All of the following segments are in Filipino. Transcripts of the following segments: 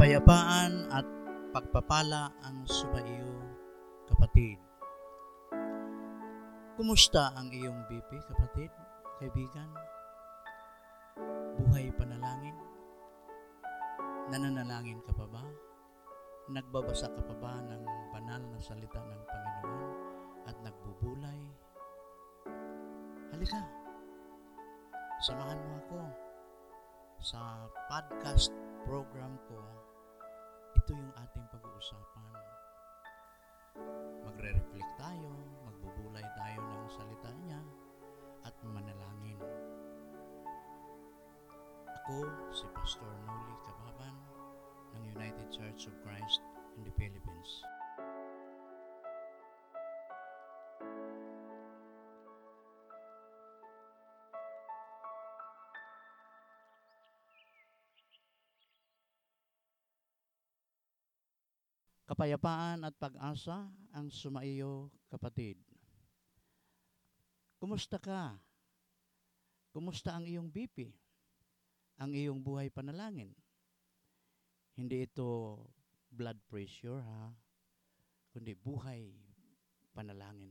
kapayapaan at pagpapala ang sumaiyo, kapatid. Kumusta ang iyong BP, kapatid, kaibigan? Buhay panalangin? Nananalangin ka pa ba? Nagbabasa ka pa ba ng banal na salita ng Panginoon at nagbubulay? Halika, samahan mo ako sa podcast program ko, ito yung ating pag-uusapan. Magre-reflect tayo, magbubulay tayo ng salita niya, at manalangin. Ako si Pastor Noli Kababan ng United Church of Christ in the Philippines. Kapayapaan at pag-asa ang sumaiyo, kapatid. Kumusta ka? Kumusta ang iyong BP? Ang iyong buhay panalangin? Hindi ito blood pressure ha, kundi buhay panalangin.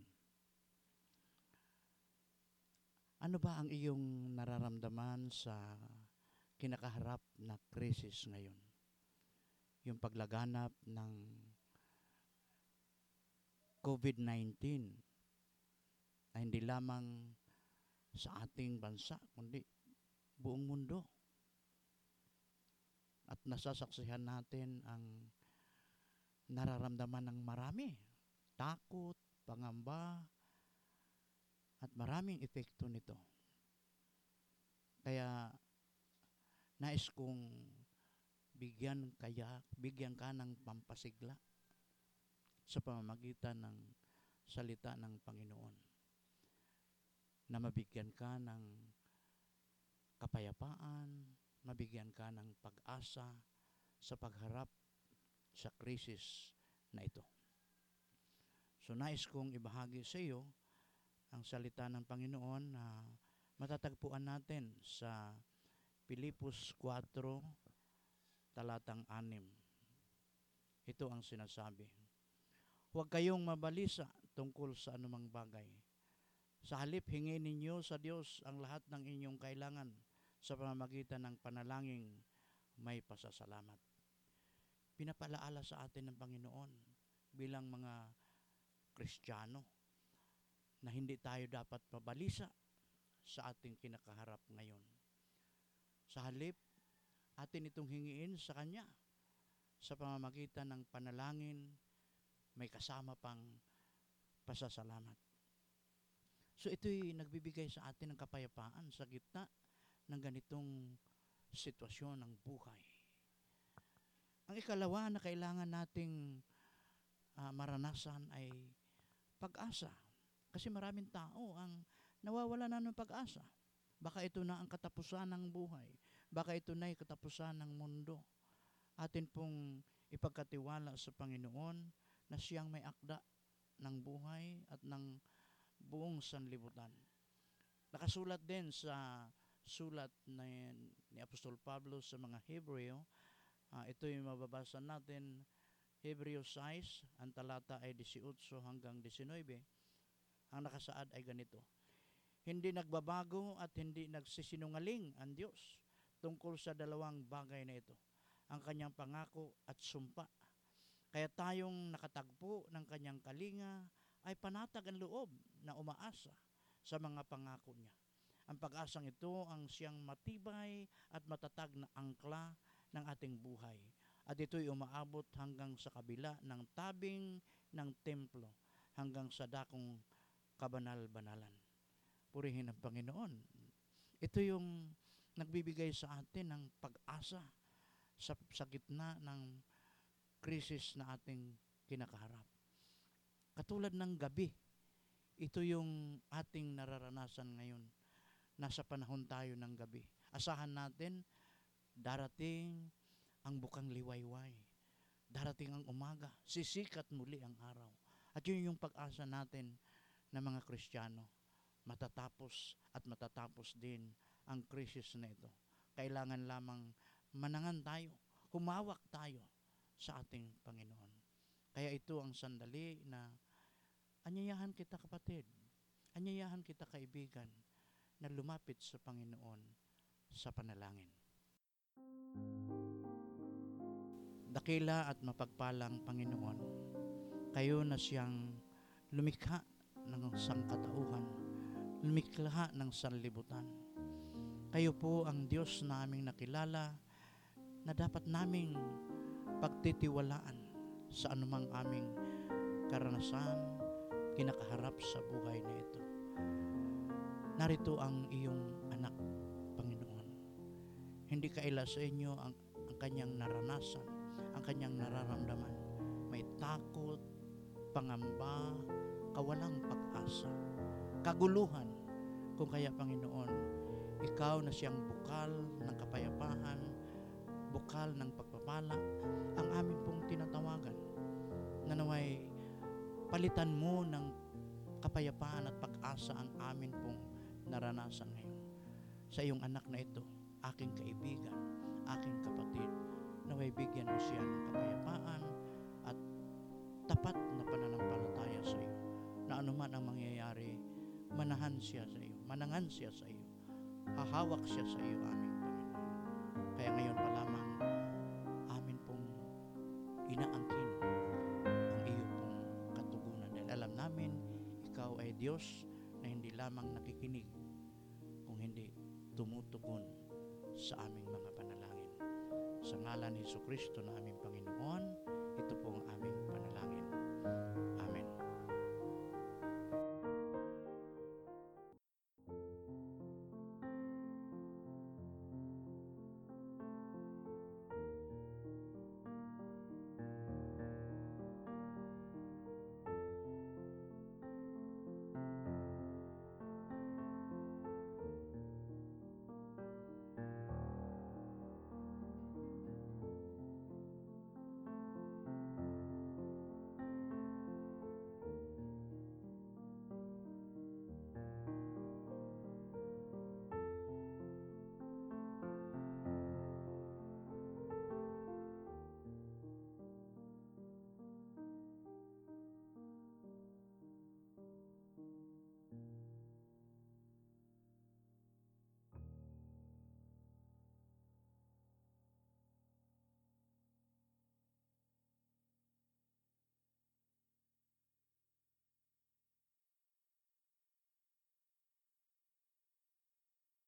Ano ba ang iyong nararamdaman sa kinakaharap na krisis ngayon? Yung paglaganap ng COVID-19 ay hindi lamang sa ating bansa, kundi buong mundo. At nasasaksihan natin ang nararamdaman ng marami. Takot, pangamba, at maraming epekto nito. Kaya nais kong bigyan kaya bigyan ka ng pampasigla sa pamamagitan ng salita ng Panginoon na mabigyan ka ng kapayapaan, mabigyan ka ng pag-asa sa pagharap sa krisis na ito. So nais kong ibahagi sa iyo ang salita ng Panginoon na matatagpuan natin sa Pilipos 4 talatang 6. Ito ang sinasabi. Huwag kayong mabalisa tungkol sa anumang bagay. Sa halip, hingin ninyo sa Diyos ang lahat ng inyong kailangan sa pamamagitan ng panalangin may pasasalamat. Pinapalaala sa atin ng Panginoon bilang mga Kristiyano na hindi tayo dapat mabalisa sa ating kinakaharap ngayon. Sa halip, atin itong hingiin sa Kanya sa pamamagitan ng panalangin, may kasama pang pasasalamat. So ito'y nagbibigay sa atin ng kapayapaan sa gitna ng ganitong sitwasyon ng buhay. Ang ikalawa na kailangan nating uh, maranasan ay pag-asa. Kasi maraming tao ang nawawala na ng pag-asa. Baka ito na ang katapusan ng buhay. Baka ito na ang katapusan ng mundo. Atin pong ipagkatiwala sa Panginoon na siyang may akda ng buhay at ng buong sanlibutan. Nakasulat din sa sulat na ni Apostol Pablo sa mga Hebreo, uh, ito yung mababasa natin, Hebreo 6, ang talata ay 18 hanggang 19. Ang nakasaad ay ganito, Hindi nagbabago at hindi nagsisinungaling ang Diyos tungkol sa dalawang bagay na ito, ang kanyang pangako at sumpa. Kaya tayong nakatagpo ng kanyang kalinga ay panatag ang loob na umaasa sa mga pangako niya. Ang pag-asang ito ang siyang matibay at matatag na angkla ng ating buhay. At ito'y umaabot hanggang sa kabila ng tabing ng templo, hanggang sa dakong kabanal-banalan. Purihin ang Panginoon. Ito yung nagbibigay sa atin ng pag-asa sa, sa gitna ng krisis na ating kinakaharap. Katulad ng gabi, ito yung ating nararanasan ngayon. Nasa panahon tayo ng gabi. Asahan natin, darating ang bukang liwayway. Darating ang umaga, sisikat muli ang araw. At yun yung pag-asa natin na mga Kristiyano. Matatapos at matatapos din ang krisis na ito. Kailangan lamang manangan tayo, Humawak tayo sa ating Panginoon. Kaya ito ang sandali na anyayahan kita kapatid, anyayahan kita kaibigan, na lumapit sa Panginoon sa panalangin. Dakila at mapagpalang Panginoon, kayo na siyang lumikha ng sangkatauhan, lumikha ng sanlibutan. Kayo po ang Diyos na aming nakilala na dapat naming pagtitiwalaan sa anumang aming karanasan, kinakaharap sa buhay na ito. Narito ang iyong anak, Panginoon. Hindi kaila sa inyo ang, ang kanyang naranasan, ang kanyang nararamdaman. May takot, pangamba, kawalang pag-asa, kaguluhan. Kung kaya, Panginoon, ikaw na siyang bukal ng kapayapaan, bukal ng pagpapala, ang amin pong tinatawagan. Na naway palitan mo ng kapayapaan at pag-asa ang amin pong naranasan ngayon. Sa iyong anak na ito, aking kaibigan, aking kapatid, naway bigyan mo siya ng kapayapaan at tapat na pananampalataya sa iyo. Na anuman ang mangyayari, manahan siya sa iyo, manangan siya sa iyo, hahawak siya sa iyo, aming Panginoon. Kaya ngayon pa lamang, inaangkin ang iyo pong katugunan. Dahil alam namin, ikaw ay Diyos na hindi lamang nakikinig, kung hindi tumutugon sa aming mga panalangin. Sa ngalan ni Kristo na aming Panginoon,